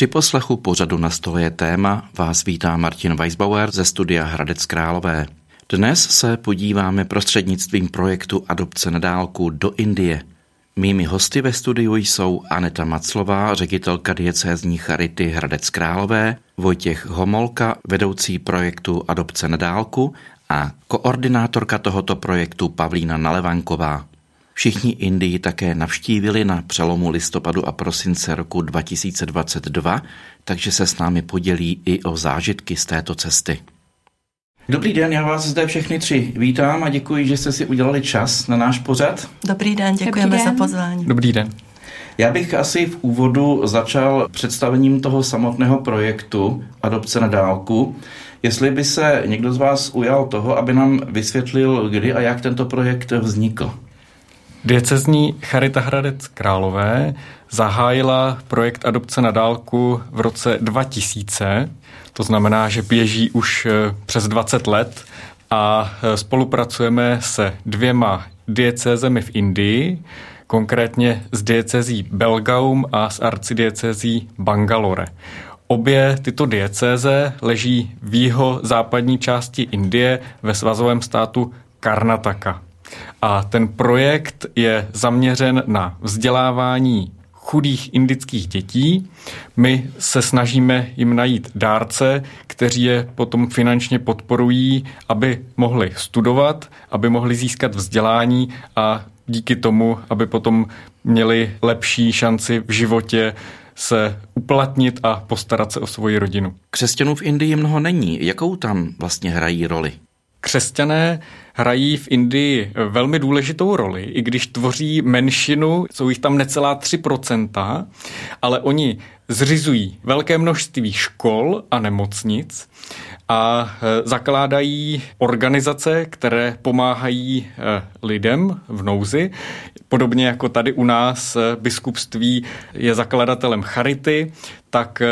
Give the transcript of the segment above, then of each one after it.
Při poslechu pořadu na stole je téma vás vítá Martin Weisbauer ze studia Hradec Králové. Dnes se podíváme prostřednictvím projektu Adopce na dálku do Indie. Mými hosty ve studiu jsou Aneta Maclová, ředitelka diecézní Charity Hradec Králové, Vojtěch Homolka, vedoucí projektu Adopce na dálku a koordinátorka tohoto projektu Pavlína Nalevanková. Všichni Indii také navštívili na přelomu listopadu a prosince roku 2022, takže se s námi podělí i o zážitky z této cesty. Dobrý den, já vás zde všechny tři vítám a děkuji, že jste si udělali čas na náš pořad. Dobrý den, děkujeme Dobrý den. za pozvání. Dobrý den. Já bych asi v úvodu začal představením toho samotného projektu Adopce na dálku. Jestli by se někdo z vás ujal toho, aby nám vysvětlil, kdy a jak tento projekt vznikl. Diecezní Charita Hradec Králové zahájila projekt Adopce na dálku v roce 2000, to znamená, že běží už eh, přes 20 let a eh, spolupracujeme se dvěma diecézemi v Indii, konkrétně s diecezí Belgaum a s arcidiecezí Bangalore. Obě tyto diecéze leží v jiho západní části Indie ve svazovém státu Karnataka. A ten projekt je zaměřen na vzdělávání chudých indických dětí. My se snažíme jim najít dárce, kteří je potom finančně podporují, aby mohli studovat, aby mohli získat vzdělání a díky tomu, aby potom měli lepší šanci v životě se uplatnit a postarat se o svoji rodinu. Křesťanů v Indii mnoho není. Jakou tam vlastně hrají roli? Křesťané hrají v Indii velmi důležitou roli, i když tvoří menšinu, jsou jich tam necelá 3%, ale oni zřizují velké množství škol a nemocnic a e, zakládají organizace, které pomáhají e, lidem v nouzi. Podobně jako tady u nás biskupství je zakladatelem Charity, tak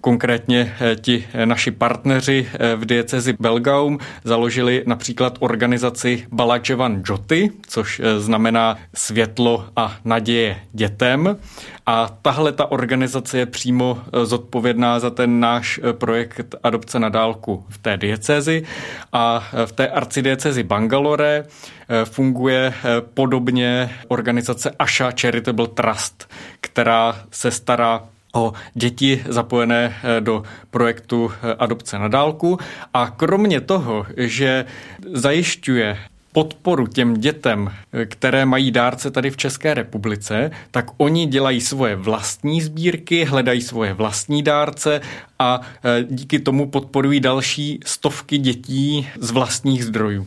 konkrétně ti naši partneři v diecezi Belgaum založili například organizaci Balajevan Joti, což znamená světlo a naděje dětem. A tahle ta organizace je přímo zodpovědná za ten náš projekt Adopce na dálku v té diecezi a v té arcidiecezi Bangalore eh, funguje eh, podobně organizace Asha Charitable Trust, která se stará o děti zapojené eh, do projektu Adopce na dálku a kromě toho, že zajišťuje podporu těm dětem, které mají dárce tady v České republice, tak oni dělají svoje vlastní sbírky, hledají svoje vlastní dárce a díky tomu podporují další stovky dětí z vlastních zdrojů.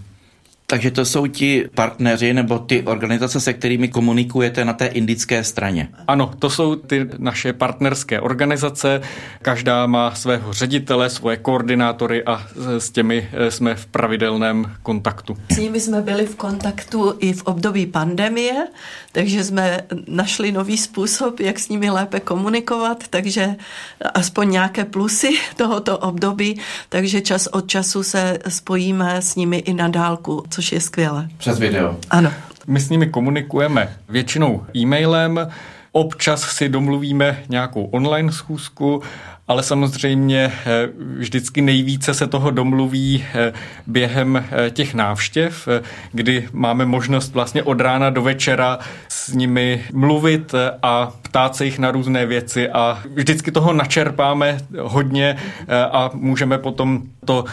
Takže to jsou ti partneři nebo ty organizace, se kterými komunikujete na té indické straně? Ano, to jsou ty naše partnerské organizace. Každá má svého ředitele, svoje koordinátory a s těmi eh, jsme v pravidelném kontaktu. S nimi jsme byli v kontaktu i v období pandemie, takže jsme našli nový způsob, jak s nimi lépe komunikovat, takže aspoň nějaké plusy tohoto období, takže čas od času se spojíme s nimi i na dálku, což je skvělé. Přes video. Ano. My s nimi komunikujeme většinou e-mailem, občas si domluvíme nějakou online schůzku ale samozřejmě eh, vždycky nejvíce se toho domluví eh, během eh, těch návštěv, kdy máme možnost vlastně od rána do večera s nimi mluvit a ptát se jich na různé věci a vždycky toho načerpáme hodně a můžeme potom to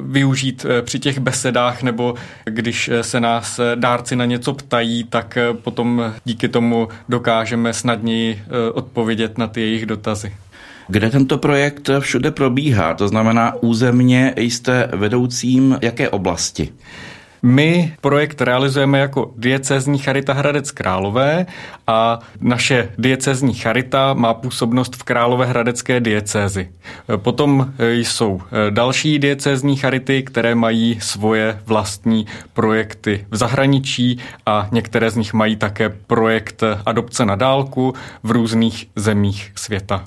využít při těch besedách nebo když se nás dárci na něco ptají, tak potom díky tomu dokážeme snadněji odpovědět na ty jejich dotazy. Kde tento projekt všude probíhá? To znamená, územně jste vedoucím jaké oblasti? My projekt realizujeme jako diecezní charita Hradec Králové a naše diecezní charita má působnost v Královéhradecké diecézi. Potom jsou další diecezní charity, které mají svoje vlastní projekty v zahraničí a některé z nich mají také projekt adopce na dálku v různých zemích světa.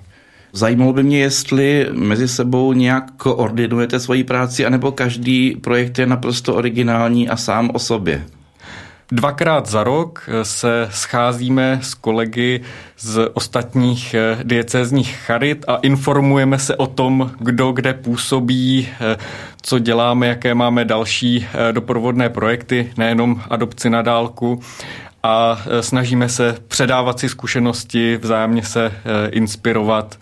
Zajímalo by mě, jestli mezi sebou nějak koordinujete svoji práci, anebo každý projekt je naprosto originální a sám o sobě. Dvakrát za rok se scházíme s kolegy z ostatních eh, diecézních charit a informujeme se o tom, kdo kde působí, eh, co děláme, jaké máme další eh, doprovodné projekty, nejenom adopci na dálku a snažíme se předávat si zkušenosti, vzájemně se inspirovat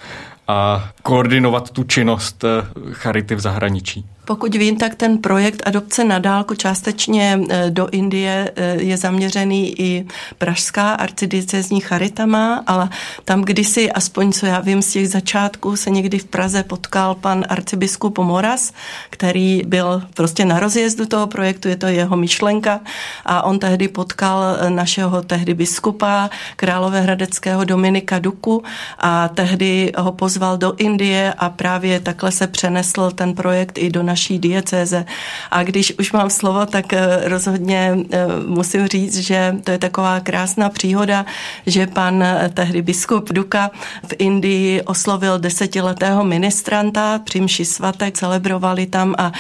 a koordinovat tu činnost charity v zahraničí. Pokud vím, tak ten projekt adopce na dálku částečně e, do Indie e, je zaměřený i pražská arcidiecezní charita má, ale tam kdysi, aspoň co já vím z těch začátků, se někdy v Praze potkal pan arcibiskup Moras, který byl prostě na rozjezdu toho projektu, je to jeho myšlenka a on tehdy potkal e, našeho tehdy biskupa královéhradeckého Dominika Duku a tehdy ho pozval do Indie a právě takhle se přenesl ten projekt i do naší diecéze. A když už mám slovo, tak eh, rozhodně eh, musím říct, že to je taková krásná příhoda, že pan eh, tehdy biskup Duka v Indii oslovil desetiletého ministranta při svatek, celebrovali tam a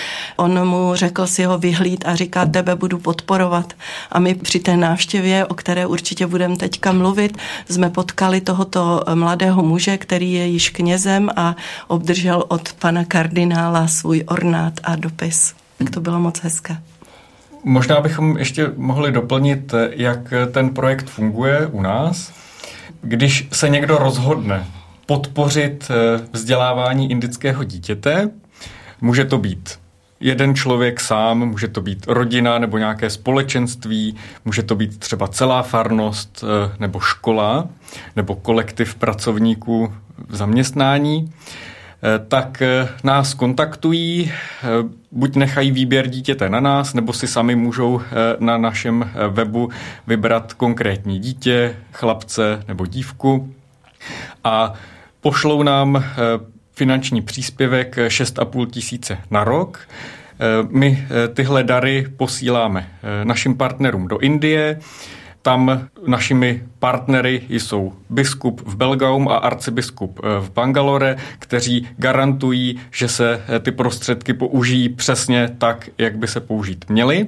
on mu řekl si ho vyhlíd a říká, tebe budu podporovat. A my při té návštěvě, o které určitě budeme teďka mluvit, jsme potkali tohoto mladého muže, který je již knězem a obdržel od pana kardinála svůj ornát telefonát a dopis. Tak to bylo moc hezké. Možná bychom ještě mohli doplnit, jak ten projekt funguje u nás. Když se někdo rozhodne podpořit eh, vzdělávání indického dítěte, může to být jeden člověk sám, může to být rodina nebo nějaké společenství, může to být třeba celá farnost eh, nebo škola nebo kolektiv pracovníků v zaměstnání. Eh, tak eh, nás kontaktují, eh, buď nechají výběr dítěte na nás, nebo si sami můžou na našem webu vybrat konkrétní dítě, chlapce nebo dívku a pošlou nám finanční příspěvek 6,5 tisíce na rok. My tyhle dary posíláme našim partnerům do Indie, tam našimi partnery jsou biskup v Belgaum a arcibiskup eh, v Bangalore, kteří garantují, že se eh, ty prostředky použijí přesně tak, jak by se použít měly.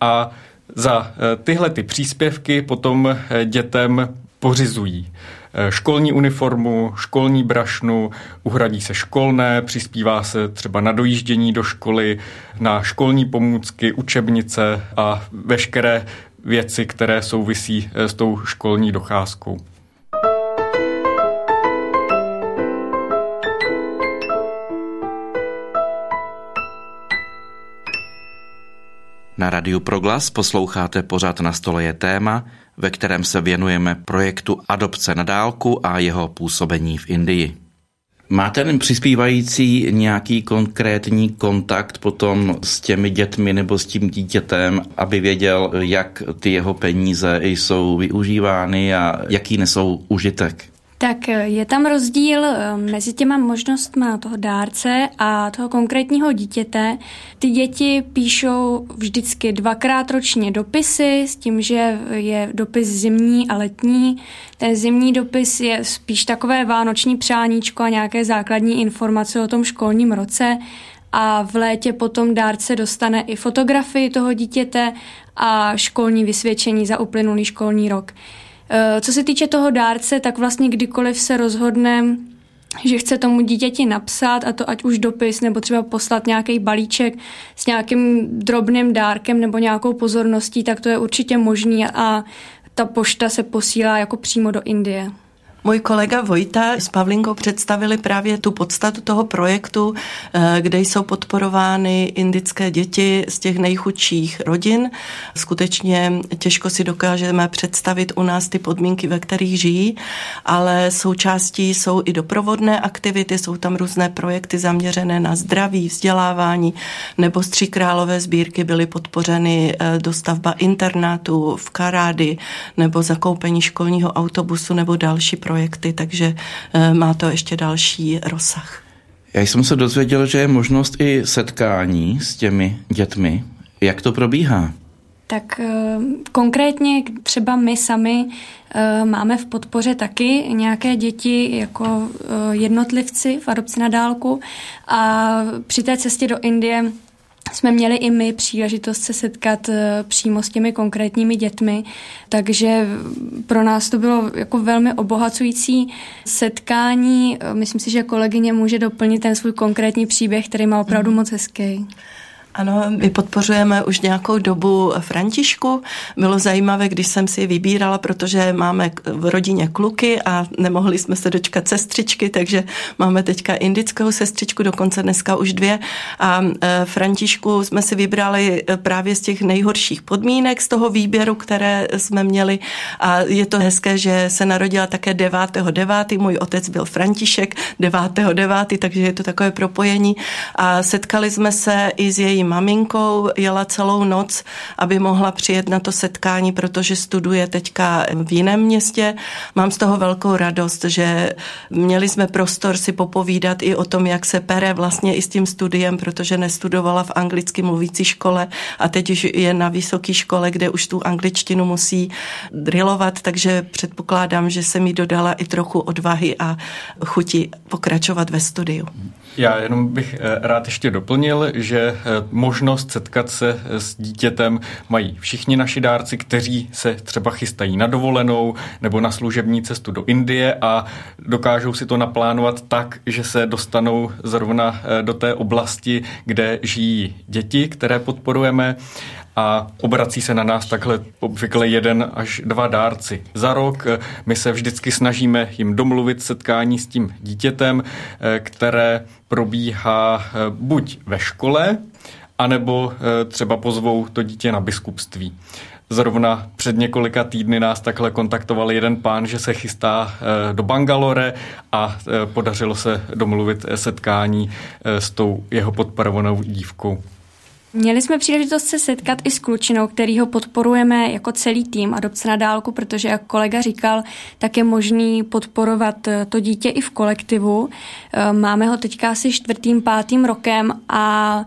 A za eh, tyhle ty příspěvky potom dětem pořizují školní uniformu, školní brašnu, uhradí se školné, přispívá se třeba na dojíždění do školy, na školní pomůcky, učebnice a veškeré věci, které souvisí eh, s tou školní docházkou. Na Radiu Proglas posloucháte pořád na stole je téma, ve kterém se věnujeme projektu Adopce na dálku a jeho působení v Indii. Má ten přispívající nějaký konkrétní kontakt potom s těmi dětmi nebo s tím dítětem, aby věděl, jak ty jeho peníze jsou využívány a jaký nesou užitek? Tak je tam rozdíl eh, mezi těma možnostma toho dárce a toho konkrétního dítěte. Ty děti píšou vždycky dvakrát ročně dopisy s tím, že je dopis zimní a letní. Ten zimní dopis je spíš takové vánoční přáníčko a nějaké základní informace o tom školním roce a v létě potom dárce dostane i fotografii toho dítěte a školní vysvědčení za uplynulý školní rok. Eh, co se týče toho dárce, tak vlastně kdykoliv se rozhodne, že chce tomu dítěti napsat, a to ať už dopis, nebo třeba poslat nějaký balíček s nějakým drobným dárkem nebo nějakou pozorností, tak to je určitě možný a ta pošta se posílá jako přímo do Indie. Můj kolega Vojta s Pavlinkou představili právě tu podstatu toho projektu, eh, kde jsou podporovány indické děti z těch nejchudších rodin. Skutečně těžko si dokážeme představit u nás ty podmínky, ve kterých žijí, ale součástí jsou i doprovodné aktivity, jsou tam různé projekty zaměřené na zdraví, vzdělávání, nebo z Tří králové sbírky byly podpořeny eh, dostavba internátu v Karády, nebo zakoupení školního autobusu, nebo další projekty projekty, takže eh, má to ještě další rozsah. Já jsem se dozvěděl, že je možnost i setkání s těmi dětmi. Jak to probíhá? Tak eh, konkrétně třeba my sami eh, máme v podpoře taky nějaké děti jako jednotlivci v adopci na dálku a při té cestě do Indie jsme měli i my příležitost se setkat eh, přímo s těmi konkrétními dětmi, takže pro nás to bylo jako velmi obohacující setkání. Myslím si, že kolegyně může doplnit ten svůj konkrétní příběh, který má opravdu moc hezký. Ano, my podpořujeme už nějakou dobu Františku. Bylo zajímavé, když jsem si vybírala, protože máme v rodině kluky a nemohli jsme se dočkat sestřičky, takže máme teďka indickou sestřičku, dokonce dneska už dvě. A e, Františku jsme si vybrali e, právě z těch nejhorších podmínek z toho výběru, které jsme měli. A je to hezké, že se narodila také 9.9. Můj otec byl František 9.9., takže je to takové propojení. A setkali jsme se i s její maminkou, jela celou noc, aby mohla přijet na to setkání, protože studuje teďka v jiném městě. Mám z toho velkou radost, že měli jsme prostor si popovídat i o tom, jak se pere vlastně i s tím studiem, protože nestudovala v anglicky mluvící škole a teď už je na vysoké škole, kde už tu angličtinu musí drilovat, takže předpokládám, že se mi dodala i trochu odvahy a chuti pokračovat ve studiu. Já jenom bych eh, rád ještě doplnil, že eh, možnost setkat se s dítětem mají všichni naši dárci, kteří se třeba chystají na dovolenou nebo na služební cestu do Indie a dokážou si to naplánovat tak, že se dostanou zrovna eh, do té oblasti, kde žijí děti, které podporujeme a obrací se na nás takhle obvykle jeden až dva dárci za rok. My se vždycky snažíme jim domluvit setkání s tím dítětem, které probíhá eh, buď ve škole, anebo eh, třeba pozvou to dítě na biskupství. Zrovna před několika týdny nás takhle kontaktoval jeden pán, že se chystá eh, do Bangalore a podařilo se domluvit setkání s tou jeho podporovanou dívkou. Měli jsme příležitost se setkat i s klučinou, který ho podporujeme jako celý tým adopce na dálku, protože, jak kolega říkal, tak je možný podporovat to dítě i v kolektivu. Máme ho teďka asi čtvrtým, pátým rokem a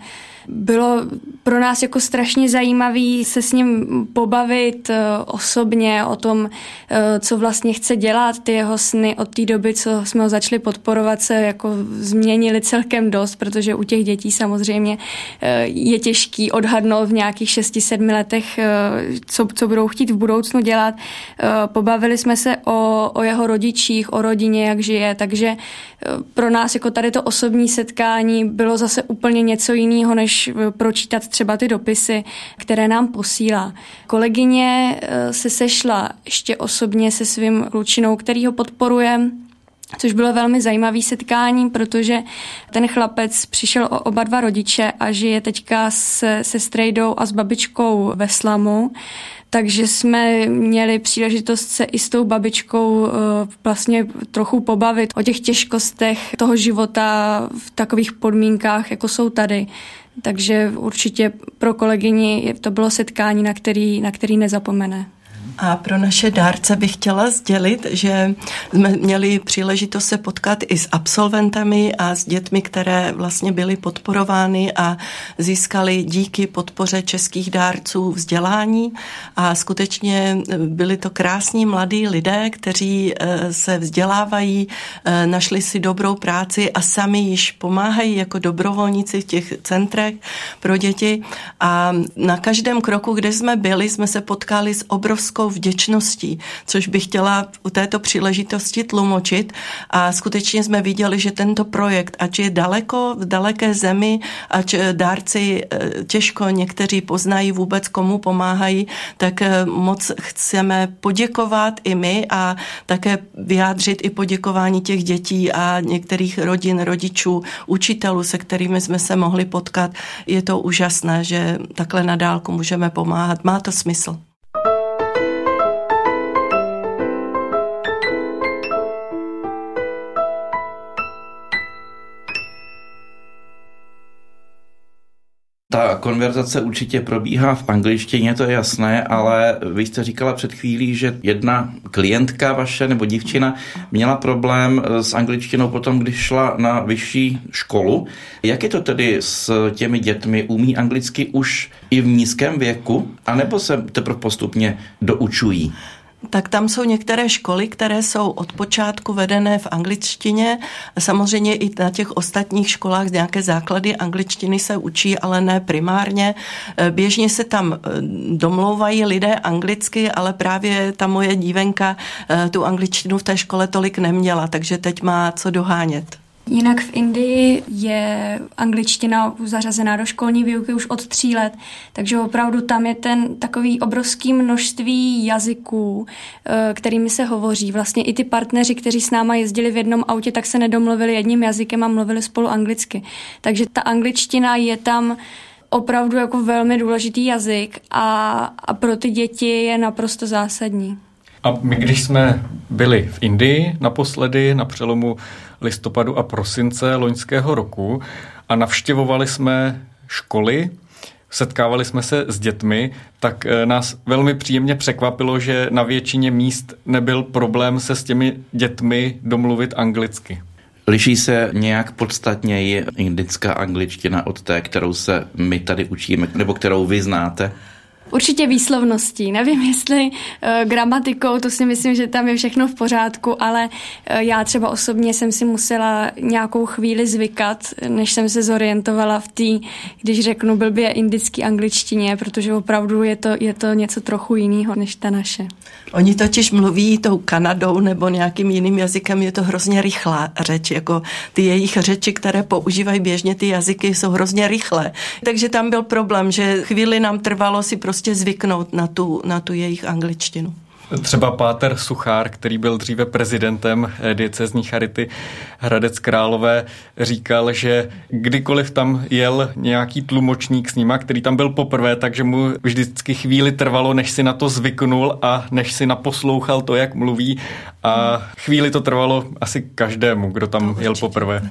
bylo pro nás jako strašně zajímavý se s ním pobavit eh, osobně o tom, eh, co vlastně chce dělat. Ty jeho sny od té doby, co jsme ho začali podporovat, se jako změnili celkem dost, protože u těch dětí samozřejmě eh, je těžký odhadnout v nějakých 6-7 letech, co, co budou chtít v budoucnu dělat. Pobavili jsme se o, o jeho rodičích, o rodině, jak žije, takže pro nás jako tady to osobní setkání bylo zase úplně něco jiného, než než eh, pročítat třeba ty dopisy, které nám posílá. Kolegyně eh, se sešla ještě osobně se svým klučinou, který ho podporuje, což bylo velmi zajímavé setkání, protože ten chlapec přišel o oba dva rodiče a žije teďka se, se strejdou a s babičkou ve slamu. Takže jsme měli příležitost se i s tou babičkou eh, vlastně trochu pobavit o těch těžkostech toho života v takových podmínkách, jako jsou tady. Takže určitě pro kolegyni to bylo setkání, na který, na který nezapomene. A pro naše dárce bych chtěla sdělit, že jsme měli příležitost se potkat i s absolventami a s dětmi, které vlastně byly podporovány a získali díky podpoře českých dárců vzdělání. A skutečně byli to krásní mladí lidé, kteří eh, se vzdělávají, eh, našli si dobrou práci a sami již pomáhají jako dobrovolníci v těch centrech pro děti. A na každém kroku, kde jsme byli, jsme se potkali s obrovskou obrovskou vděčností, což bych chtěla u této příležitosti tlumočit. A skutečně jsme viděli, že tento projekt, ať je daleko, v daleké zemi, ať dárci eh, těžko někteří poznají vůbec, komu pomáhají, tak eh, moc chceme poděkovat i my a také vyjádřit i poděkování těch dětí a některých rodin, rodičů, učitelů, se kterými jsme se mohli potkat. Je to úžasné, že takhle na dálku můžeme pomáhat. Má to smysl. Ta konverzace určitě probíhá v angličtině, to je jasné, ale vy jste říkala před chvílí, že jedna klientka vaše nebo dívčina měla problém s angličtinou potom, když šla na vyšší školu. Jak je to tedy s těmi dětmi? Umí anglicky už i v nízkém věku, anebo se teprve postupně doučují? Tak tam jsou některé školy, které jsou od počátku vedené v angličtině. Samozřejmě i na těch ostatních školách nějaké základy angličtiny se učí, ale ne primárně. Eh, běžně se tam eh, domlouvají lidé anglicky, ale právě ta moje dívenka tu angličtinu v té škole tolik neměla, takže teď má co dohánět. Jinak v Indii je angličtina zařazená do školní výuky už od tří let, takže opravdu tam je ten takový obrovský množství jazyků, eh, kterými se hovoří. Vlastně i ty partneři, kteří s náma jezdili v jednom autě, tak se nedomluvili jedním jazykem a mluvili spolu anglicky. Takže ta angličtina je tam opravdu jako velmi důležitý jazyk a, a pro ty děti je naprosto zásadní. A my, když jsme byli v Indii naposledy na přelomu listopadu a prosince loňského roku a navštěvovali jsme školy, setkávali jsme se s dětmi, tak eh, nás velmi příjemně překvapilo, že na většině míst nebyl problém se s těmi dětmi domluvit anglicky. Liší se nějak podstatněji indická angličtina od té, kterou se my tady učíme, nebo kterou vy znáte? Určitě výslovností. Nevím, jestli uh, gramatikou, to si myslím, že tam je všechno v pořádku, ale uh, já třeba osobně jsem si musela nějakou chvíli zvykat, než jsem se zorientovala v té, když řeknu blbě indický angličtině, protože opravdu je to, je to něco trochu jiného než ta naše. Oni totiž mluví tou Kanadou nebo nějakým jiným jazykem, je to hrozně rychlá řeč, jako ty jejich řeči, které používají běžně ty jazyky, jsou hrozně rychlé. Takže tam byl problém, že chvíli nám trvalo si prostě prostě zvyknout na tu, na tu jejich angličtinu. Třeba Páter Suchár, který byl dříve prezidentem eh, diecezní Charity Hradec Králové, říkal, že kdykoliv tam jel nějaký tlumočník s nima, který tam byl poprvé, takže mu vždycky chvíli trvalo, než si na to zvyknul a než si naposlouchal to, jak mluví a chvíli to trvalo asi každému, kdo tam jel poprvé.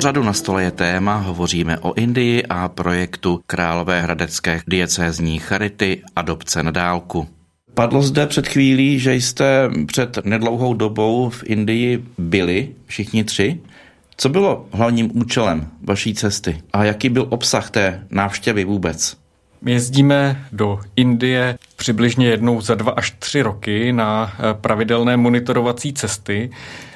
Pořadu na stole je téma, hovoříme o Indii a projektu Králové hradecké diecézní charity Adopce na dálku. Padlo zde před chvílí, že jste před nedlouhou dobou v Indii byli, všichni tři. Co bylo hlavním účelem vaší cesty a jaký byl obsah té návštěvy vůbec? Jezdíme do Indie přibližně jednou za dva až tři roky na pravidelné monitorovací cesty.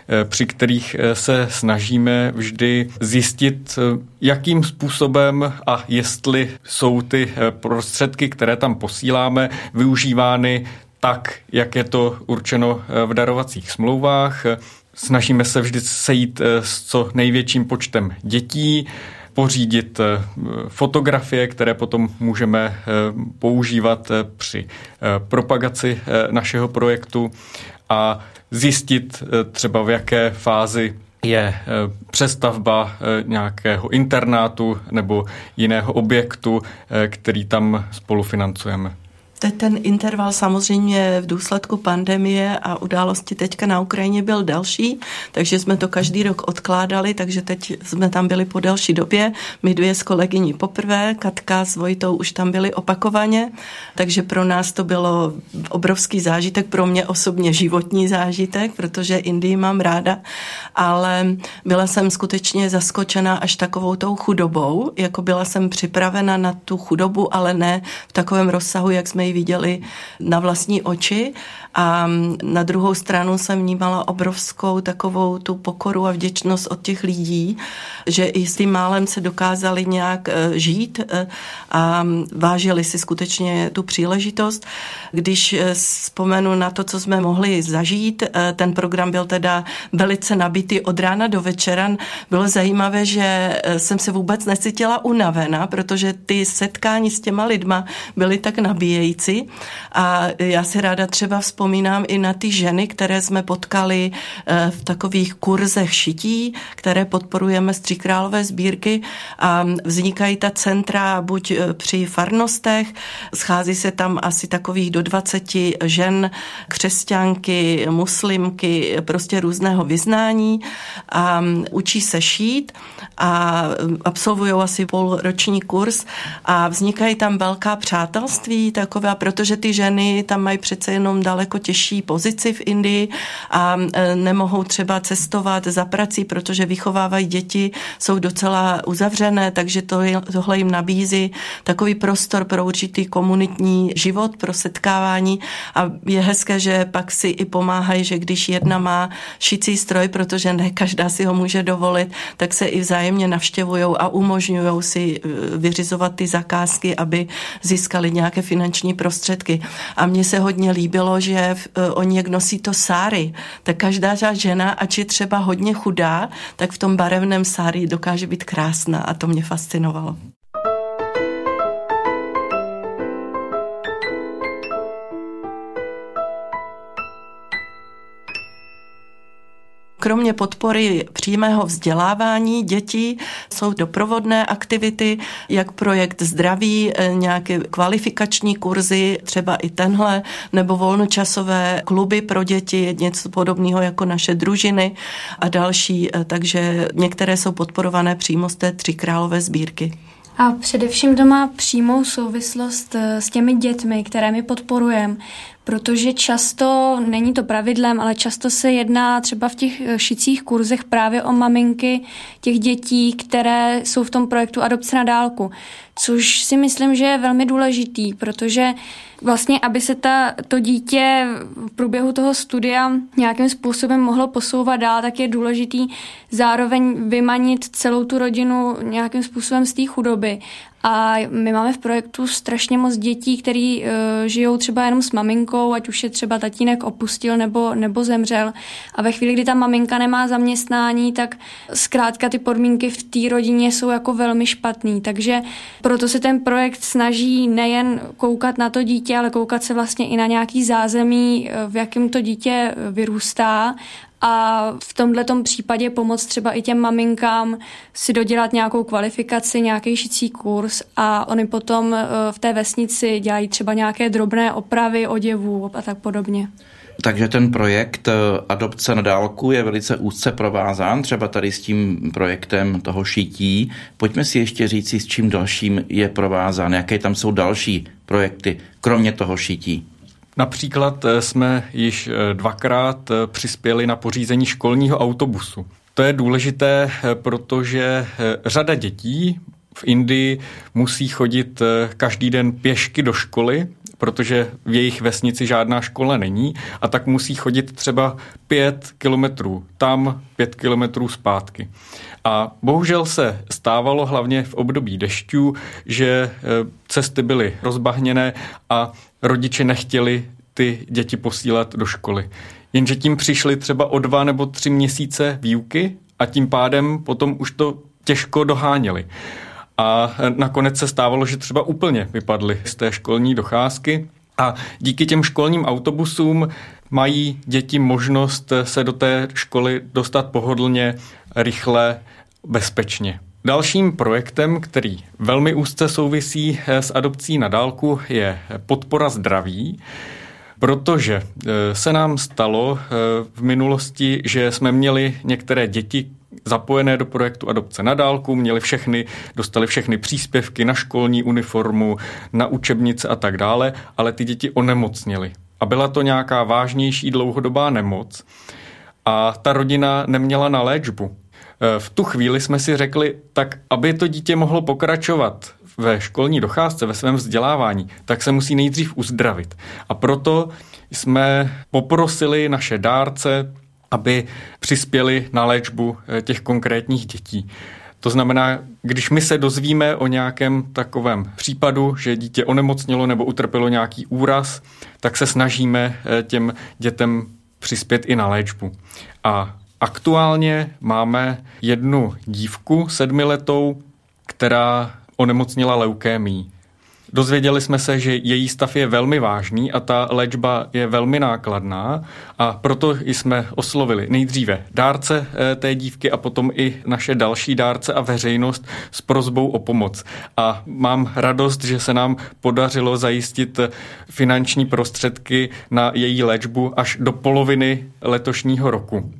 Eh, při kterých eh, se snažíme vždy zjistit, eh, jakým způsobem a jestli jsou ty prostředky, které tam posíláme, využívány tak, jak je to určeno v darovacích smlouvách. Snažíme se vždy sejít s co největším počtem dětí pořídit fotografie, které potom můžeme používat při propagaci našeho projektu a zjistit třeba v jaké fázi je přestavba nějakého internátu nebo jiného objektu, který tam spolufinancujeme. Ten interval samozřejmě v důsledku pandemie a události teďka na Ukrajině byl delší, takže jsme to každý rok odkládali, takže teď jsme tam byli po delší době. My dvě s kolegyní poprvé, Katka s Vojtou už tam byli opakovaně, takže pro nás to bylo obrovský zážitek, pro mě osobně životní zážitek, protože Indii mám ráda, ale byla jsem skutečně zaskočena až takovou tou chudobou, jako byla jsem připravena na tu chudobu, ale ne v takovém rozsahu, jak jsme ji viděli na vlastní oči a na druhou stranu jsem vnímala obrovskou takovou tu pokoru a vděčnost od těch lidí, že i s tím málem se dokázali nějak eh, žít eh, a vážili si skutečně tu příležitost. Když eh, vzpomenu na to, co jsme mohli zažít, ten program byl teda velice nabitý od rána do večera. Bylo zajímavé, že jsem se vůbec necítila unavena, protože ty setkání s těma lidma byly tak nabíjející a já si ráda třeba vzpomínám i na ty ženy, které jsme potkali eh, v takových kurzech šití, které podporujeme z Tříkrálové sbírky. A vznikají ta centra buď eh, při farnostech, schází se tam asi takových do 20 žen, křesťanky, muslimky, prostě různého vyznání. A mm, učí se šít a mm, absolvují asi půlroční kurz. A vznikají tam velká přátelství takové, protože ty ženy tam mají přece jenom daleko těžší pozici v Indii a e, nemohou třeba cestovat za prací, protože vychovávají děti, jsou docela uzavřené, takže to, tohle jim nabízí takový prostor pro určitý komunitní život, pro setkávání. A je hezké, že pak si i pomáhají, že když jedna má šicí stroj, protože ne každá si ho může dovolit, tak se i vzájemně navštěvují a umožňují si e, vyřizovat ty zakázky, aby získali nějaké finanční prostředky. A mně se hodně líbilo, že uh, oni jak nosí to sáry, tak každá žena, ač je třeba hodně chudá, tak v tom barevném sáry dokáže být krásná a to mě fascinovalo. Kromě podpory přímého vzdělávání dětí jsou doprovodné aktivity, jak projekt zdraví, eh, nějaké kvalifikační kurzy, třeba i tenhle, nebo volnočasové kluby pro děti, něco podobného jako naše družiny a další, eh, takže některé jsou podporované přímo z té Tříkrálové sbírky. A především to má přímou souvislost eh, s těmi dětmi, které my podporujeme, protože často, není to pravidlem, ale často se jedná třeba v těch eh, šicích kurzech právě o maminky těch dětí, které jsou v tom projektu Adopce na dálku, což si myslím, že je velmi důležitý, protože vlastně, aby se ta, to dítě v průběhu toho studia nějakým způsobem mohlo posouvat dál, tak je důležitý zároveň vymanit celou tu rodinu nějakým způsobem z té chudoby a my máme v projektu strašně moc dětí, který uh, žijou třeba jenom s maminkou, ať už je třeba tatínek opustil nebo, nebo zemřel. A ve chvíli, kdy ta maminka nemá zaměstnání, tak zkrátka ty podmínky v té rodině jsou jako velmi špatný. Takže proto se ten projekt snaží nejen koukat na to dítě, ale koukat se vlastně i na nějaký zázemí, eh, v jakém to dítě vyrůstá a v tomhle případě pomoct třeba i těm maminkám si dodělat nějakou kvalifikaci, nějaký šicí kurz a oni potom eh, v té vesnici dělají třeba nějaké drobné opravy oděvů a tak podobně. Takže ten projekt eh, Adopce na dálku je velice úzce provázán, třeba tady s tím projektem toho šití. Pojďme si ještě říci, s čím dalším je provázán, jaké tam jsou další projekty, kromě toho šití. Například eh, jsme již eh, dvakrát eh, přispěli na pořízení školního autobusu. To je důležité, protože řada dětí v Indii musí chodit každý den pěšky do školy, protože v jejich vesnici žádná škola není a tak musí chodit třeba pět kilometrů tam, pět kilometrů zpátky. A bohužel se stávalo hlavně v období dešťů, že cesty byly rozbahněné a rodiče nechtěli ty děti posílat do školy. Jenže tím přišli třeba o dva nebo tři měsíce výuky a tím pádem potom už to těžko doháněli. A nakonec se stávalo, že třeba úplně vypadly z té školní docházky. A díky těm školním autobusům mají děti možnost se do té školy dostat pohodlně, rychle, bezpečně. Dalším projektem, který velmi úzce souvisí s adopcí na dálku, je podpora zdraví protože eh, se nám stalo eh, v minulosti, že jsme měli některé děti zapojené do projektu Adopce na dálku, měli všechny, dostali všechny příspěvky na školní uniformu, na učebnice a tak dále, ale ty děti onemocněly. A byla to nějaká vážnější dlouhodobá nemoc a ta rodina neměla na léčbu. Eh, v tu chvíli jsme si řekli, tak aby to dítě mohlo pokračovat ve školní docházce, ve svém vzdělávání, tak se musí nejdřív uzdravit. A proto jsme poprosili naše dárce, aby přispěli na léčbu eh, těch konkrétních dětí. To znamená, když my se dozvíme o nějakém takovém případu, že dítě onemocnilo nebo utrpělo nějaký úraz, tak se snažíme eh, těm dětem přispět i na léčbu. A aktuálně máme jednu dívku sedmiletou, která onemocnila leukémí. Dozvěděli jsme se, že její stav je velmi vážný a ta léčba je velmi nákladná a proto jsme oslovili nejdříve dárce eh, té dívky a potom i naše další dárce a veřejnost s prozbou o pomoc. A mám radost, že se nám podařilo zajistit finanční prostředky na její léčbu až do poloviny letošního roku.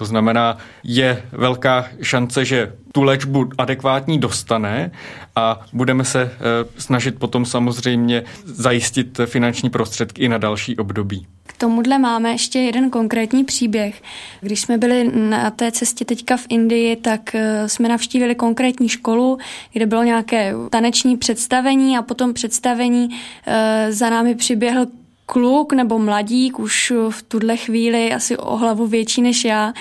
To znamená, je velká šance, že tu léčbu adekvátní dostane a budeme se eh, snažit potom samozřejmě zajistit finanční prostředky i na další období. K tomuhle máme ještě jeden konkrétní příběh. Když jsme byli na té cestě teďka v Indii, tak eh, jsme navštívili konkrétní školu, kde bylo nějaké taneční představení a potom představení eh, za námi přiběhl kluk nebo mladík, už v tuhle chvíli asi o hlavu větší než já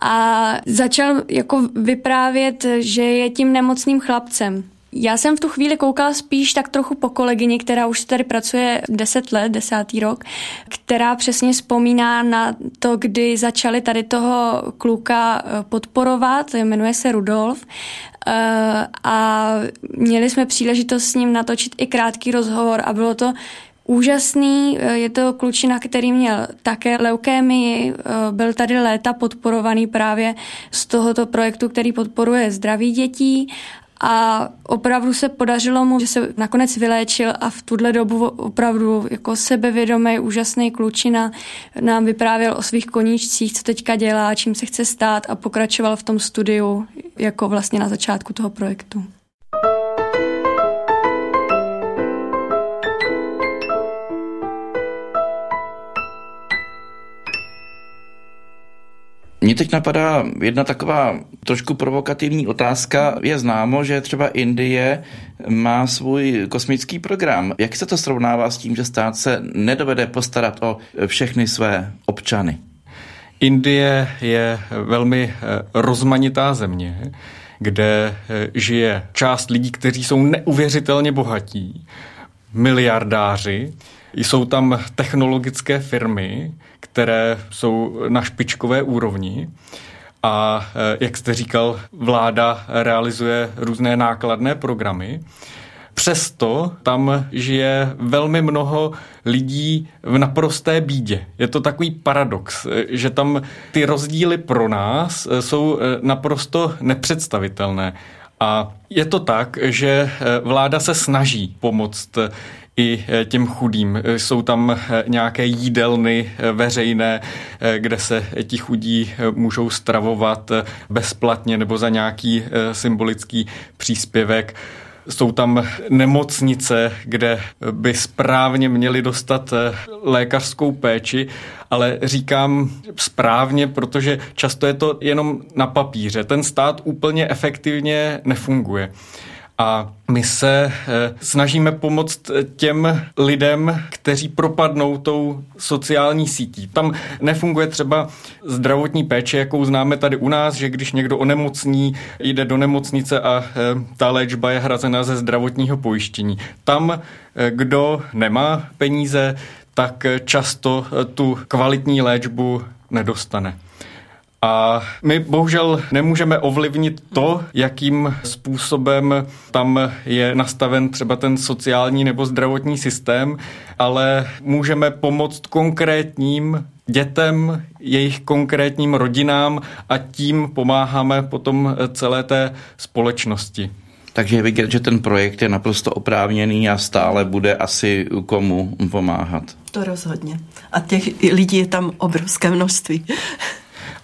a začal jako vyprávět, že je tím nemocným chlapcem. Já jsem v tu chvíli koukala spíš tak trochu po kolegyni, která už tady pracuje 10 let, desátý rok, která přesně vzpomíná na to, kdy začali tady toho kluka eh, podporovat, jmenuje se Rudolf, eh, a měli jsme příležitost s ním natočit i krátký rozhovor a bylo to úžasný. Eh, je to klučina, který měl také leukémii, eh, byl tady léta podporovaný právě z tohoto projektu, který podporuje zdraví dětí a opravdu se podařilo mu, že se nakonec vyléčil a v tuhle dobu opravdu jako sebevědomý, úžasný klučina nám vyprávěl o svých koníčcích, co teďka dělá, čím se chce stát a pokračoval v tom studiu jako vlastně na začátku toho projektu. Mně teď napadá jedna taková trošku provokativní otázka. Je známo, že třeba Indie má svůj kosmický program. Jak se to srovnává s tím, že stát se nedovede postarat o všechny své občany? Indie je velmi eh, rozmanitá země, kde eh, žije část lidí, kteří jsou neuvěřitelně bohatí, miliardáři, jsou tam technologické firmy, které jsou na špičkové úrovni. A eh, jak jste říkal, vláda realizuje různé nákladné programy. Přesto tam žije velmi mnoho lidí v naprosté bídě. Je to takový paradox, eh, že tam ty rozdíly pro nás eh, jsou naprosto nepředstavitelné. A je to tak, že vláda se snaží pomoct i eh, těm chudým. Eh, jsou tam eh, nějaké jídelny veřejné, kde se ti chudí můžou stravovat bezplatně nebo za nějaký symbolický příspěvek. Jsou tam nemocnice, kde by správně měli dostat lékařskou péči, ale říkám správně, protože často je to jenom na papíře. Ten stát úplně efektivně nefunguje. A my se eh, snažíme pomoct těm lidem, kteří propadnou tou sociální sítí. Tam nefunguje třeba zdravotní péče, jakou známe tady u nás, že když někdo onemocní, jde do nemocnice a eh, ta léčba je hrazena ze zdravotního pojištění. Tam, eh, kdo nemá peníze, tak často tu kvalitní léčbu nedostane. A my bohužel nemůžeme ovlivnit to, jakým způsobem tam je nastaven třeba ten sociální nebo zdravotní systém, ale můžeme pomoct konkrétním dětem, jejich konkrétním rodinám a tím pomáháme potom celé té společnosti. Takže je vidět, že ten projekt je naprosto oprávněný a stále bude asi komu pomáhat. To rozhodně. A těch lidí je tam obrovské množství.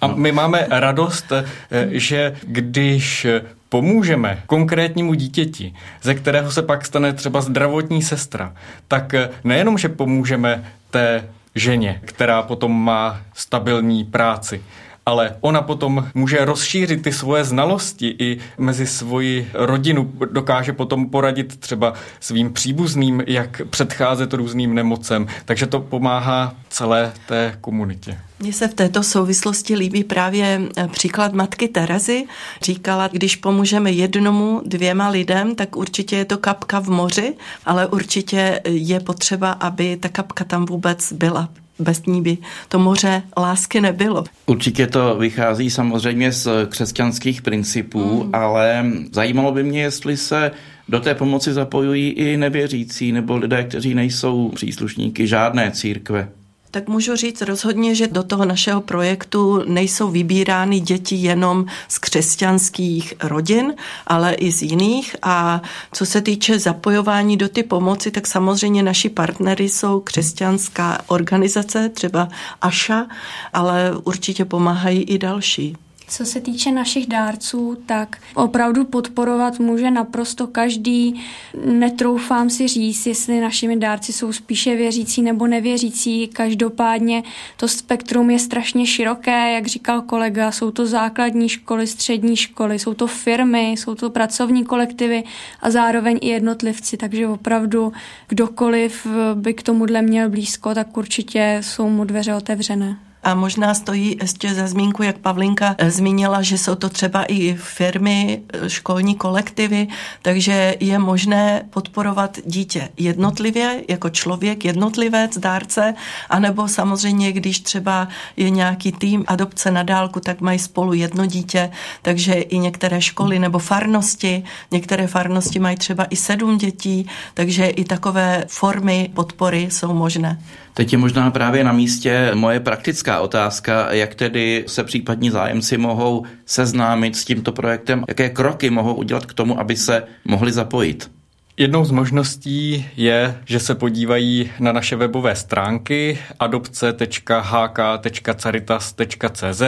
A my máme radost, eh, že když pomůžeme konkrétnímu dítěti, ze kterého se pak stane třeba zdravotní sestra, tak eh, nejenom, že pomůžeme té ženě, která potom má stabilní práci, ale ona potom může rozšířit ty svoje znalosti i mezi svoji rodinu, dokáže potom poradit třeba svým příbuzným, jak předcházet různým nemocem, takže to pomáhá celé té komunitě. Mně se v této souvislosti líbí právě eh, příklad matky Terezy. Říkala, když pomůžeme jednomu, dvěma lidem, tak určitě je to kapka v moři, ale určitě je potřeba, aby ta kapka tam vůbec byla, bez ní by to moře lásky nebylo. Určitě to vychází samozřejmě z křesťanských principů, mm. ale zajímalo by mě, jestli se do té pomoci zapojují i nevěřící nebo lidé, kteří nejsou příslušníky žádné církve tak můžu říct rozhodně, že do toho našeho projektu nejsou vybírány děti jenom z křesťanských rodin, ale i z jiných. A co se týče zapojování do ty pomoci, tak samozřejmě naši partnery jsou křesťanská organizace, třeba AŠA, ale určitě pomáhají i další. Co se týče našich dárců, tak opravdu podporovat může naprosto každý. Netroufám si říct, jestli našimi dárci jsou spíše věřící nebo nevěřící. Každopádně to spektrum je strašně široké, jak říkal kolega, jsou to základní školy, střední školy, jsou to firmy, jsou to pracovní kolektivy a zároveň i jednotlivci, takže opravdu kdokoliv by k tomuhle měl blízko, tak určitě jsou mu dveře otevřené. A možná stojí ještě za zmínku, jak Pavlinka eh, zmínila, že jsou to třeba i firmy, eh, školní kolektivy, takže je možné podporovat dítě jednotlivě, jako člověk, jednotlivec, dárce, anebo samozřejmě, když třeba je nějaký tým adopce na dálku, tak mají spolu jedno dítě, takže i některé školy nebo farnosti, některé farnosti mají třeba i sedm dětí, takže i takové formy podpory jsou možné. Teď je možná právě na místě moje praktická otázka, jak tedy se případní zájemci mohou seznámit s tímto projektem, jaké kroky mohou udělat k tomu, aby se mohli zapojit. Jednou z možností je, že se podívají na naše webové stránky adopce.hk.caritas.cz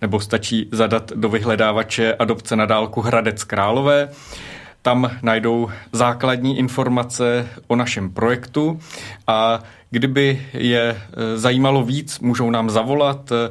nebo stačí zadat do vyhledávače adopce na dálku Hradec Králové. Tam najdou základní informace o našem projektu a Kdyby je e, zajímalo víc, můžou nám zavolat, e,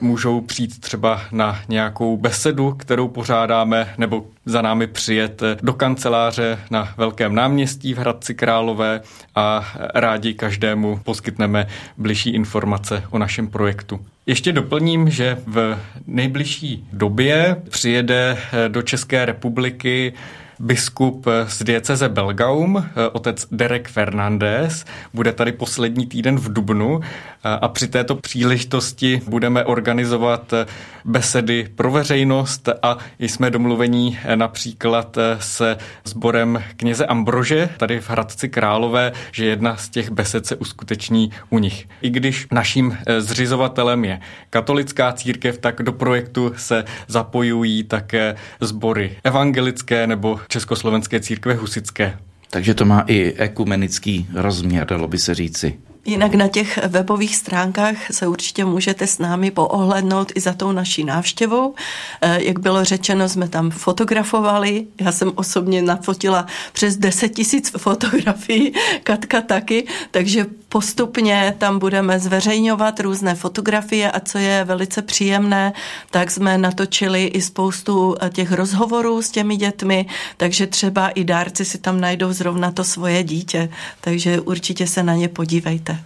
můžou přijít třeba na nějakou besedu, kterou pořádáme, nebo za námi přijet do kanceláře na Velkém náměstí v Hradci Králové a rádi každému poskytneme bližší informace o našem projektu. Ještě doplním, že v nejbližší době přijede e, do České republiky biskup z dieceze Belgaum, eh, otec Derek Fernandez, bude tady poslední týden v Dubnu eh, a při této příležitosti budeme organizovat eh, besedy pro veřejnost a jsme domluvení například se sborem kněze Ambrože tady v Hradci Králové, že jedna z těch besed se uskuteční u nich. I když naším zřizovatelem je katolická církev, tak do projektu se zapojují také sbory evangelické nebo Československé církve husické. Takže to má i ekumenický rozměr, dalo by se říci. Jinak na těch webových stránkách se určitě můžete s námi poohlednout i za tou naší návštěvou. Eh, jak bylo řečeno, jsme tam fotografovali. Já jsem osobně nafotila přes 10 tisíc fotografií, Katka taky, takže postupně tam budeme zveřejňovat různé fotografie a co je velice příjemné, tak jsme natočili i spoustu eh, těch rozhovorů s těmi dětmi, takže třeba i dárci si tam najdou zrovna to svoje dítě, takže určitě se na ně podívejte.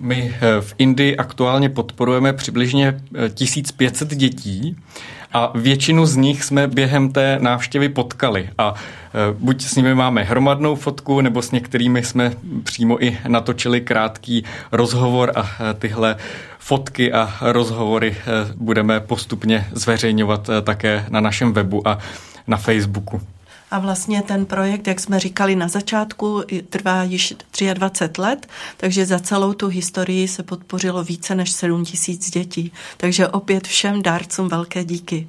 My eh, v Indii aktuálně podporujeme přibližně 1500 eh, dětí a většinu z nich jsme během té návštěvy potkali a e, buď s nimi máme hromadnou fotku, nebo s některými jsme přímo i natočili krátký rozhovor a tyhle fotky a rozhovory budeme postupně zveřejňovat také na našem webu a na Facebooku. A vlastně ten projekt, jak jsme říkali na začátku, trvá již 23 let, takže za celou tu historii se podpořilo více než 7 tisíc dětí. Takže opět všem dárcům velké díky.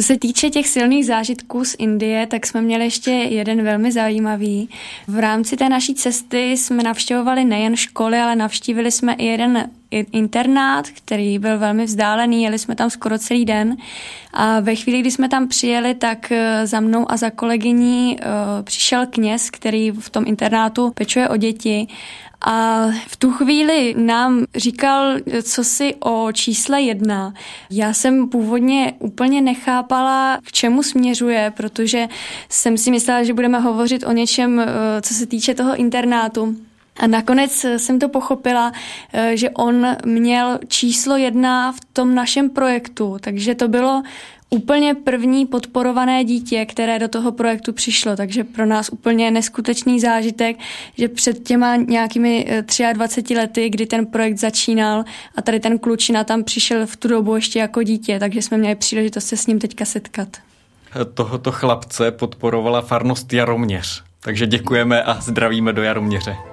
Co se týče těch silných zážitků z Indie, tak jsme měli ještě jeden velmi zajímavý. V rámci té naší cesty jsme navštěvovali nejen školy, ale navštívili jsme i jeden internát, který byl velmi vzdálený, jeli jsme tam skoro celý den a ve chvíli, kdy jsme tam přijeli, tak eh, za mnou a za kolegyní uh, přišel kněz, který v tom internátu pečuje o děti a v tu chvíli nám říkal, co si o čísle jedna. Já jsem původně úplně nechápala, k čemu směřuje, protože jsem si myslela, že budeme hovořit o něčem, eh, co se týče toho internátu. A nakonec jsem to pochopila, eh, že on měl číslo jedna v tom našem projektu, takže to bylo úplně první podporované dítě, které do toho projektu přišlo, takže pro nás úplně neskutečný zážitek, že před těma nějakými 23 eh, lety, kdy ten projekt začínal a tady ten klučina tam přišel v tu dobu ještě jako dítě, takže jsme měli příležitost se s ním teďka setkat. Tohoto chlapce podporovala farnost Jaroměř, takže děkujeme a zdravíme do Jaroměře.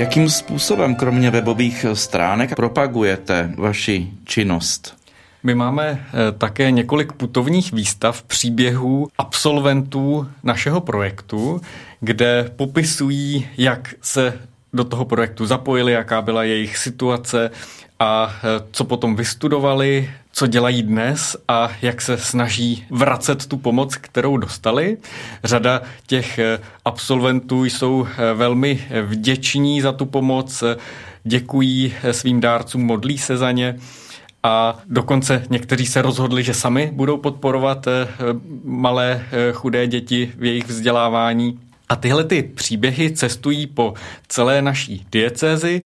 Jakým způsobem, kromě webových stránek, propagujete vaši činnost? My máme eh, také několik putovních výstav příběhů absolventů našeho projektu, kde popisují, jak se do toho projektu zapojili, jaká byla jejich situace a co potom vystudovali, co dělají dnes a jak se snaží vracet tu pomoc, kterou dostali. Řada těch absolventů jsou velmi vděční za tu pomoc, děkují svým dárcům, modlí se za ně a dokonce někteří se rozhodli, že sami budou podporovat eh, malé eh, chudé děti v jejich vzdělávání. A tyhle ty příběhy cestují po celé naší diecézi.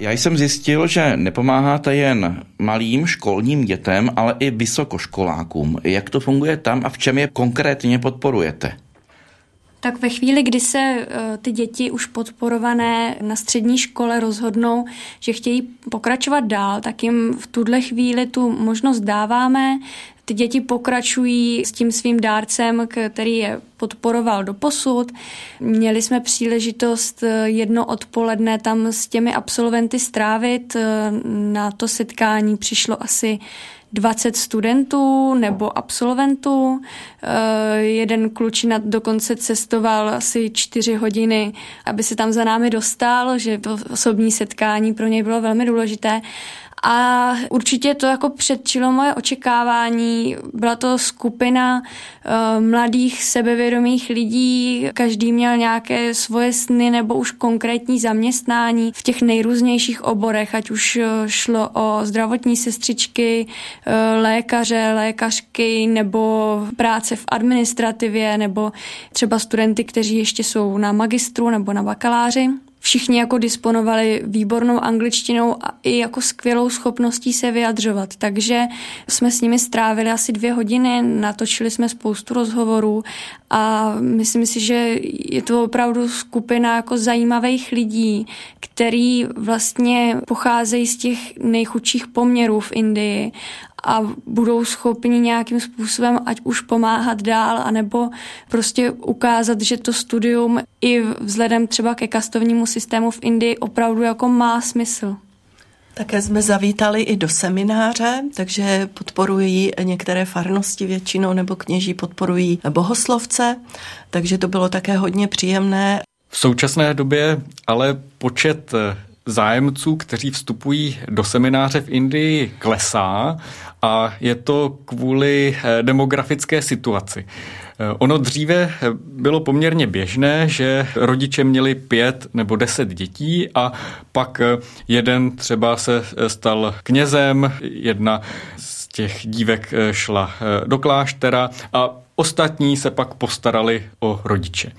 Já jsem zjistil, že nepomáháte jen malým školním dětem, ale i vysokoškolákům. Jak to funguje tam a v čem je konkrétně podporujete? Tak ve chvíli, kdy se eh, ty děti už podporované na střední škole rozhodnou, že chtějí pokračovat dál, tak jim v tuhle chvíli tu možnost dáváme. Ty děti pokračují s tím svým dárcem, který je podporoval do posud. Měli jsme příležitost eh, jedno odpoledne tam s těmi absolventy strávit. Eh, na to setkání přišlo asi 20 studentů nebo absolventů. Eh, jeden klučina dokonce cestoval asi 4 hodiny, aby se tam za námi dostal, že to osobní setkání pro něj bylo velmi důležité. A určitě to jako předčilo moje očekávání. Byla to skupina uh, mladých, sebevědomých lidí, každý měl nějaké svoje sny nebo už konkrétní zaměstnání v těch nejrůznějších oborech, ať už eh, šlo o zdravotní sestřičky, uh, lékaře, lékařky nebo práce v administrativě nebo třeba studenty, kteří ještě jsou na magistru nebo na bakaláři. Všichni jako disponovali výbornou angličtinou a i jako skvělou schopností se vyjadřovat. Takže jsme s nimi strávili asi dvě hodiny, natočili jsme spoustu rozhovorů a myslím si, že je to opravdu skupina jako zajímavých lidí, který vlastně pocházejí z těch nejchudších poměrů v Indii a budou schopni nějakým způsobem ať už pomáhat dál, anebo prostě ukázat, že to studium i vzhledem třeba ke kastovnímu systému v Indii opravdu jako má smysl. Také jsme zavítali i do semináře, takže podporují některé farnosti většinou nebo kněží podporují bohoslovce, takže to bylo také hodně příjemné. V současné době ale počet zájemců, kteří vstupují do semináře v Indii, klesá a je to kvůli eh, demografické situaci. Eh, ono dříve eh, bylo poměrně běžné, že rodiče měli pět nebo deset dětí a pak jeden třeba se stal knězem, jedna z těch dívek šla do kláštera a Ostatní se pak postarali o rodiče.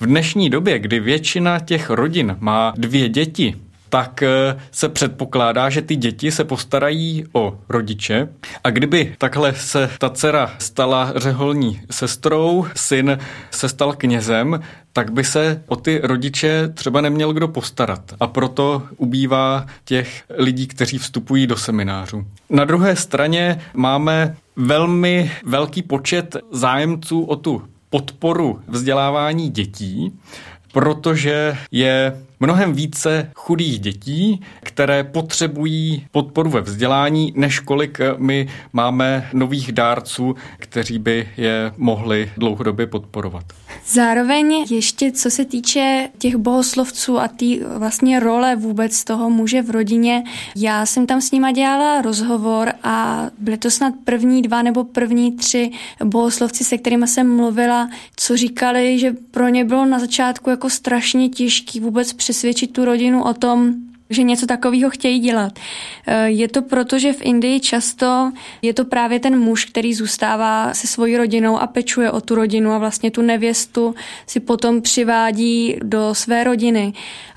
V dnešní době, kdy většina těch rodin má dvě děti, tak eh, se předpokládá, že ty děti se postarají o rodiče a kdyby takhle se ta dcera stala řeholní sestrou, syn se stal knězem, tak by se o ty rodiče třeba neměl kdo postarat. A proto ubývá těch lidí, kteří vstupují do seminářů. Na druhé straně máme velmi velký počet zájemců o tu podporu vzdělávání dětí, protože je mnohem více chudých dětí, které potřebují podporu ve vzdělání, než kolik my máme nových dárců, kteří by je mohli dlouhodobě podporovat. Zároveň ještě co se týče těch bohoslovců a té vlastně role vůbec toho muže v rodině, já jsem tam s nima dělala rozhovor a byly to snad první dva nebo první tři bohoslovci, se kterými jsem mluvila, co říkali, že pro ně bylo na začátku jako strašně těžký vůbec přesvědčit tu rodinu o tom, že něco takového chtějí dělat. Eh, je to proto, že v Indii často je to právě ten muž, který zůstává se svojí rodinou a pečuje o tu rodinu a vlastně tu nevěstu si potom přivádí do své rodiny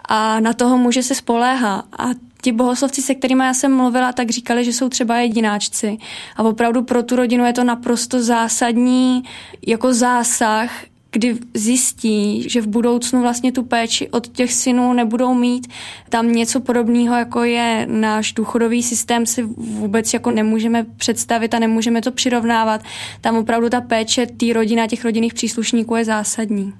a na toho muže se spoléhá. A ti bohoslovci, se kterými já jsem mluvila, tak říkali, že jsou třeba jedináčci. A opravdu pro tu rodinu je to naprosto zásadní jako zásah, kdy zjistí, že v budoucnu vlastně tu péči od těch synů nebudou mít. Tam něco podobného, jako je náš důchodový systém, si vůbec jako nemůžeme představit a nemůžeme to přirovnávat. Tam opravdu ta péče té rodiny a těch rodinných příslušníků je zásadní.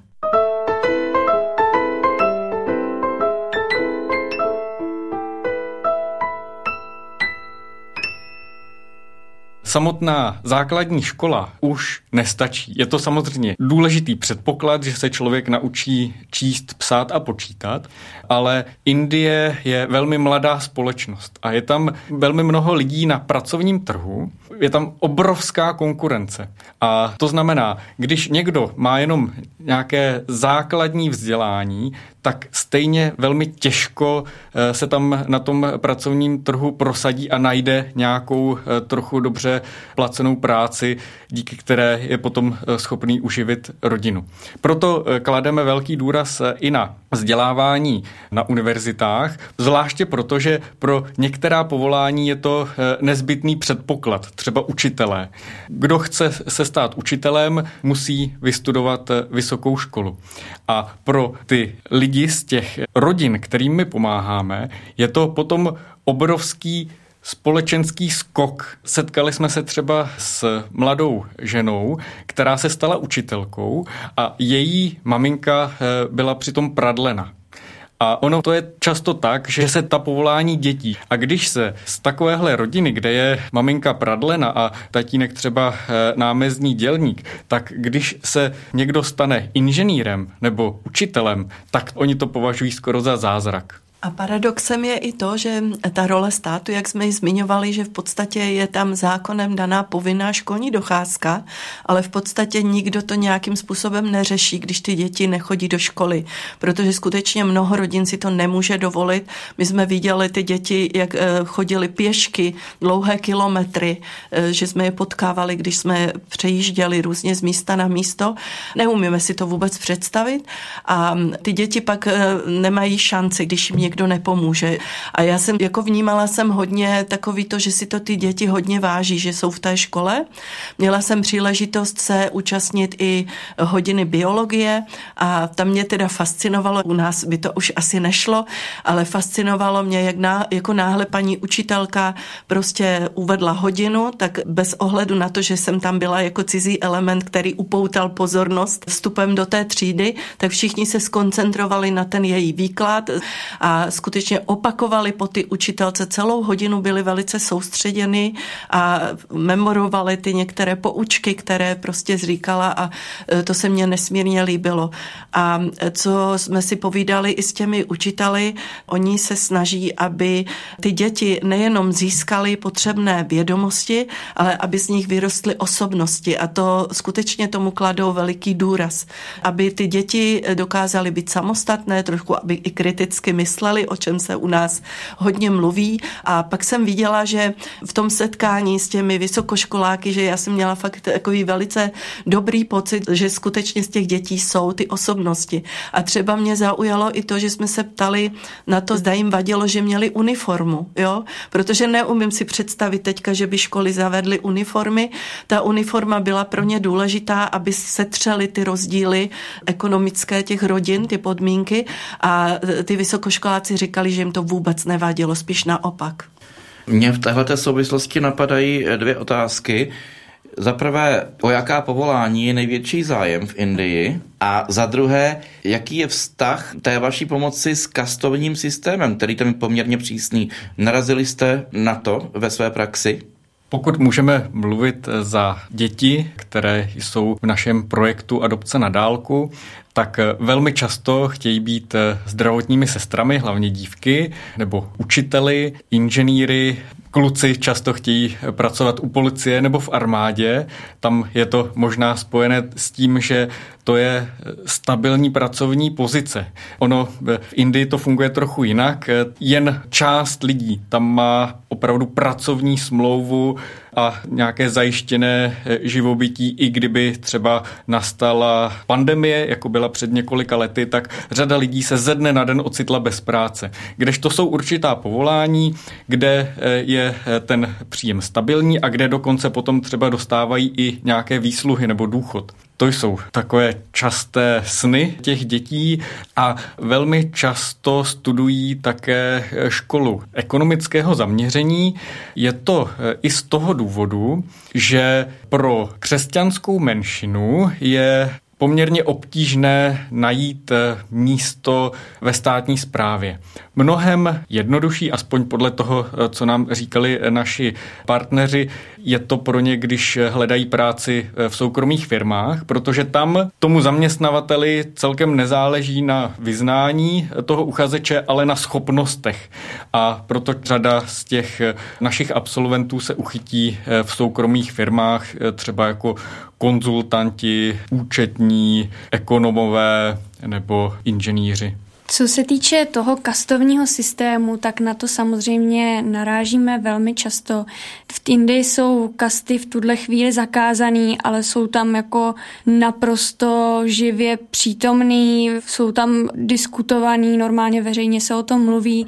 Samotná základní škola už nestačí. Je to samozřejmě důležitý předpoklad, že se člověk naučí číst, psát a počítat, ale Indie je velmi mladá společnost a je tam velmi mnoho lidí na pracovním trhu, je tam obrovská konkurence. A to znamená, když někdo má jenom nějaké základní vzdělání, tak stejně velmi těžko eh, se tam na tom pracovním trhu prosadí a najde nějakou eh, trochu dobře placenou práci, díky které je potom eh, schopný uživit rodinu. Proto klademe velký důraz i na vzdělávání na univerzitách, zvláště proto, že pro některá povolání je to nezbytný předpoklad, třeba učitelé. Kdo chce se stát učitelem, musí vystudovat vysokou školu. A pro ty lidi, lidi z těch rodin, kterým my pomáháme, je to potom obrovský společenský skok. Setkali jsme se třeba s mladou ženou, která se stala učitelkou a její maminka eh, byla přitom pradlena. A ono to je často tak, že se ta povolání dětí. A když se z takovéhle rodiny, kde je maminka pradlena a tatínek třeba eh, námezní dělník, tak když se někdo stane inženýrem nebo učitelem, tak oni to považují skoro za zázrak. A paradoxem je i to, že ta role státu, jak jsme ji zmiňovali, že v podstatě je tam zákonem daná povinná školní docházka, ale v podstatě nikdo to nějakým způsobem neřeší, když ty děti nechodí do školy, protože skutečně mnoho rodin si to nemůže dovolit. My jsme viděli ty děti, jak eh, chodili pěšky dlouhé kilometry, eh, že jsme je potkávali, když jsme přejížděli různě z místa na místo. Neumíme si to vůbec představit a ty děti pak eh, nemají šanci, když jim někdo nepomůže. A já jsem jako vnímala jsem hodně takový to, že si to ty děti hodně váží, že jsou v té škole. Měla jsem příležitost se účastnit i hodiny biologie a tam mě teda fascinovalo, u nás by to už asi nešlo, ale fascinovalo mě, jak ná, jako náhle paní učitelka prostě uvedla hodinu, tak bez ohledu na to, že jsem tam byla jako cizí element, který upoutal pozornost vstupem do té třídy, tak všichni se skoncentrovali na ten její výklad a skutečně opakovali po ty učitelce celou hodinu, byli velice soustředěni a memorovali ty některé poučky, které prostě zříkala a e, to se mně nesmírně líbilo. A e, co jsme si povídali i s těmi učiteli, oni se snaží, aby ty děti nejenom získaly potřebné vědomosti, ale aby z nich vyrostly osobnosti. A to skutečně tomu kladou veliký důraz, aby ty děti dokázaly být samostatné, trošku aby i kriticky mysleli, mysleli, o čem se u nás hodně mluví. A pak jsem viděla, že v tom setkání s těmi vysokoškoláky, že já jsem měla fakt takový velice dobrý pocit, že skutečně z těch dětí jsou ty osobnosti. A třeba mě zaujalo i to, že jsme se ptali na to, zda jim vadilo, že měli uniformu, jo? Protože neumím si představit teďka, že by školy zavedly uniformy. Ta uniforma byla pro ně důležitá, aby se třely ty rozdíly ekonomické těch rodin, ty podmínky a ty vysokoškoláky Poláci říkali, že jim to vůbec nevadilo, spíš naopak. Mně v této souvislosti napadají dvě otázky. Za prvé, o jaká povolání je největší zájem v Indii? A za druhé, jaký je vztah té vaší pomoci s kastovním systémem, který tam je poměrně přísný? Narazili jste na to ve své praxi? Pokud můžeme mluvit za děti, které jsou v našem projektu Adopce na dálku, tak velmi často chtějí být zdravotními sestrami, hlavně dívky, nebo učiteli, inženýry, Kluci často chtějí pracovat u policie nebo v armádě. Tam je to možná spojené s tím, že to je stabilní pracovní pozice. Ono v Indii to funguje trochu jinak. Jen část lidí tam má opravdu pracovní smlouvu a nějaké zajištěné živobytí, i kdyby třeba nastala pandemie, jako byla před několika lety, tak řada lidí se ze dne na den ocitla bez práce. Kdežto jsou určitá povolání, kde je Eh, ten příjem stabilní a kde dokonce potom třeba dostávají i nějaké výsluhy nebo důchod. To jsou takové časté sny těch dětí a velmi často studují také školu ekonomického zaměření. Je to eh, i z toho důvodu, že pro křesťanskou menšinu je poměrně obtížné najít eh, místo ve státní správě. Mnohem jednodušší, aspoň podle toho, eh, co nám říkali naši partneři, je to pro ně, když hledají práci v soukromých firmách, protože tam tomu zaměstnavateli celkem nezáleží na vyznání toho uchazeče, ale na schopnostech. A proto řada z těch našich absolventů se uchytí v soukromých firmách, třeba jako konzultanti, účetní, ekonomové nebo inženýři. Co se týče toho kastovního systému, tak na to samozřejmě narážíme velmi často. V Indii jsou kasty v tuhle chvíli zakázaný, ale jsou tam jako naprosto živě přítomný, jsou tam diskutovaný, normálně veřejně se o tom mluví.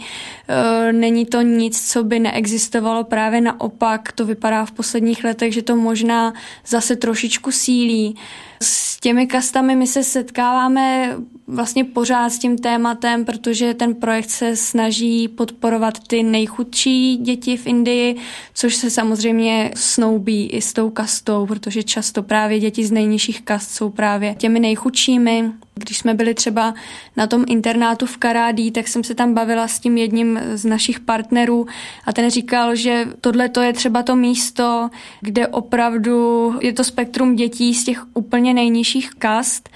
E, není to nic, co by neexistovalo, právě naopak to vypadá v posledních letech, že to možná zase trošičku sílí. S těmi kastami my se setkáváme vlastně pořád s tím tématem, protože ten projekt se snaží podporovat ty nejchudší děti v Indii, což se samozřejmě snoubí i s tou kastou, protože často právě děti z nejnižších kast jsou právě těmi nejchudšími. Když jsme byli třeba na tom internátu v Karádí, tak jsem se tam bavila s tím jedním z našich partnerů a ten říkal, že tohle to je třeba to místo, kde opravdu je to spektrum dětí z těch úplně nejnižších kast,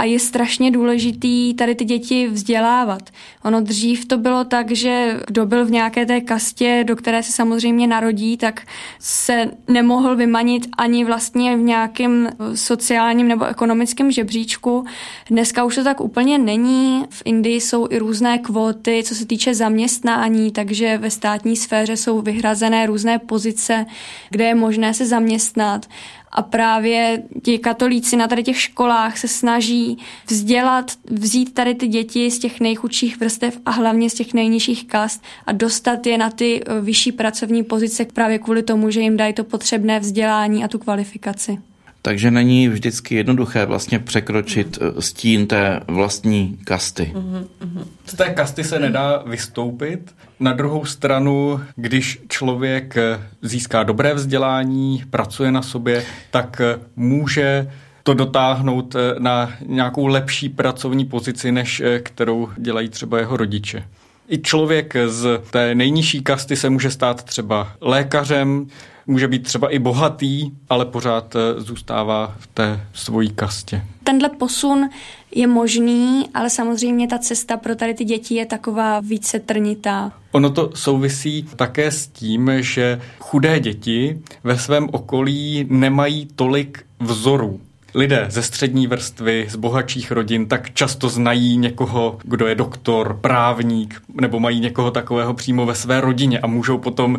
a je strašně důležitý tady ty děti vzdělávat. Ono dřív to bylo tak, že kdo byl v nějaké té kastě, do které se samozřejmě narodí, tak se nemohl vymanit ani vlastně v nějakém sociálním nebo ekonomickém žebříčku. Dneska už to tak úplně není. V Indii jsou i různé kvóty, co se týče zaměstnání, takže ve státní sféře jsou vyhrazené různé pozice, kde je možné se zaměstnat a právě ti katolíci na tady těch školách se snaží vzdělat, vzít tady ty děti z těch nejchudších vrstev a hlavně z těch nejnižších kast a dostat je na ty eh, vyšší pracovní pozice právě kvůli tomu, že jim dají to potřebné vzdělání a tu kvalifikaci. Takže není vždycky jednoduché vlastně překročit mm. stín té vlastní kasty. Mm-hmm. Z té kasty se nedá vystoupit. Na druhou stranu, když člověk eh, získá dobré vzdělání, pracuje na sobě, tak eh, může to dotáhnout na nějakou lepší pracovní pozici, než kterou dělají třeba jeho rodiče. I člověk z té nejnižší kasty se může stát třeba lékařem, může být třeba i bohatý, ale pořád eh, zůstává v té svojí kastě. Tenhle posun je možný, ale samozřejmě ta cesta pro tady ty děti je taková více trnitá. Ono to souvisí také s tím, že chudé děti ve svém okolí nemají tolik vzorů lidé ze střední vrstvy, z bohatších rodin, tak často znají někoho, kdo je doktor, právník, nebo mají někoho takového přímo ve své rodině a můžou potom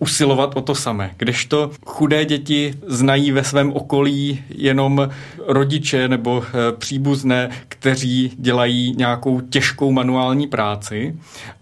usilovat o to samé. Kdežto chudé děti znají ve svém okolí jenom rodiče nebo eh, příbuzné, kteří dělají nějakou těžkou manuální práci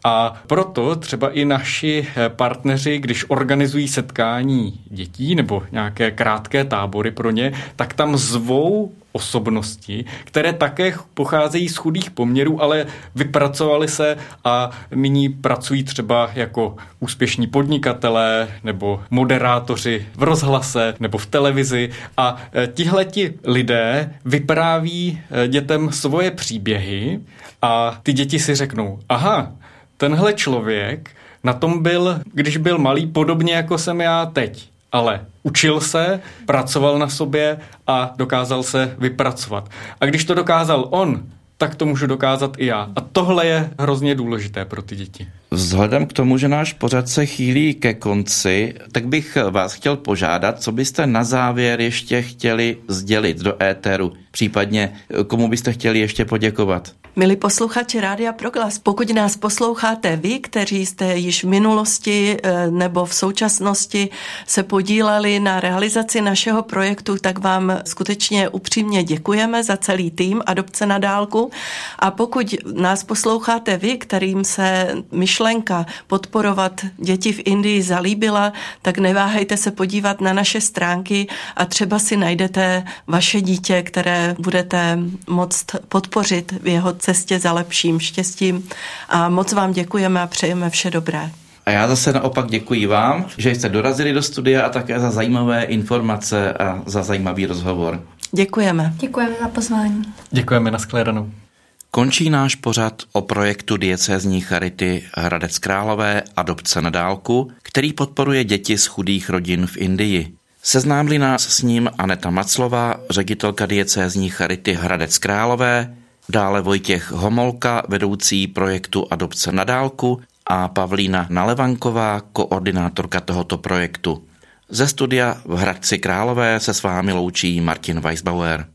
a proto třeba i naši eh, partneři, když organizují setkání dětí nebo nějaké krátké tábory pro ně, tak tam zvou osobnosti, které také pocházejí z chudých poměrů, ale vypracovali se a nyní pracují třeba jako úspěšní podnikatelé nebo moderátoři v rozhlase nebo v televizi. A e, tihleti lidé vypráví e, dětem svoje příběhy a ty děti si řeknou, aha, tenhle člověk na tom byl, když byl malý, podobně jako jsem já teď ale učil se, pracoval na sobě a dokázal se vypracovat. A když to dokázal on, tak to můžu dokázat i já. A tohle je hrozně důležité pro ty děti. Vzhledem k tomu, že náš pořad se chýlí ke konci, tak bych vás chtěl požádat, co byste na závěr ještě chtěli sdělit do éteru, případně komu byste chtěli ještě poděkovat. Milí posluchači Rádia Proglas, pokud nás posloucháte vy, kteří jste již v minulosti eh, nebo v současnosti se podíleli na realizaci našeho projektu, tak vám skutečně upřímně děkujeme za celý tým Adopce na dálku. A pokud nás posloucháte vy, kterým se myšlenka podporovat děti v Indii zalíbila, tak neváhejte se podívat na naše stránky a třeba si najdete vaše dítě, které budete moct podpořit v jeho cestě za lepším štěstím a moc vám děkujeme a přejeme vše dobré. A já zase naopak děkuji vám, že jste dorazili do studia a také za zajímavé informace a za zajímavý rozhovor. Děkujeme. Děkujeme za pozvání. Děkujeme, na shledanou. Končí náš pořad o projektu diecézní charity Hradec Králové Adopce na dálku, který podporuje děti z chudých rodin v Indii. Seznámili nás s ním Aneta Maclová, ředitelka diecézní charity Hradec Králové, dále Vojtěch Homolka, vedoucí projektu Adopce na dálku a Pavlína Nalevanková, koordinátorka tohoto projektu. Ze studia v Hradci Králové se s vámi loučí Martin Weisbauer.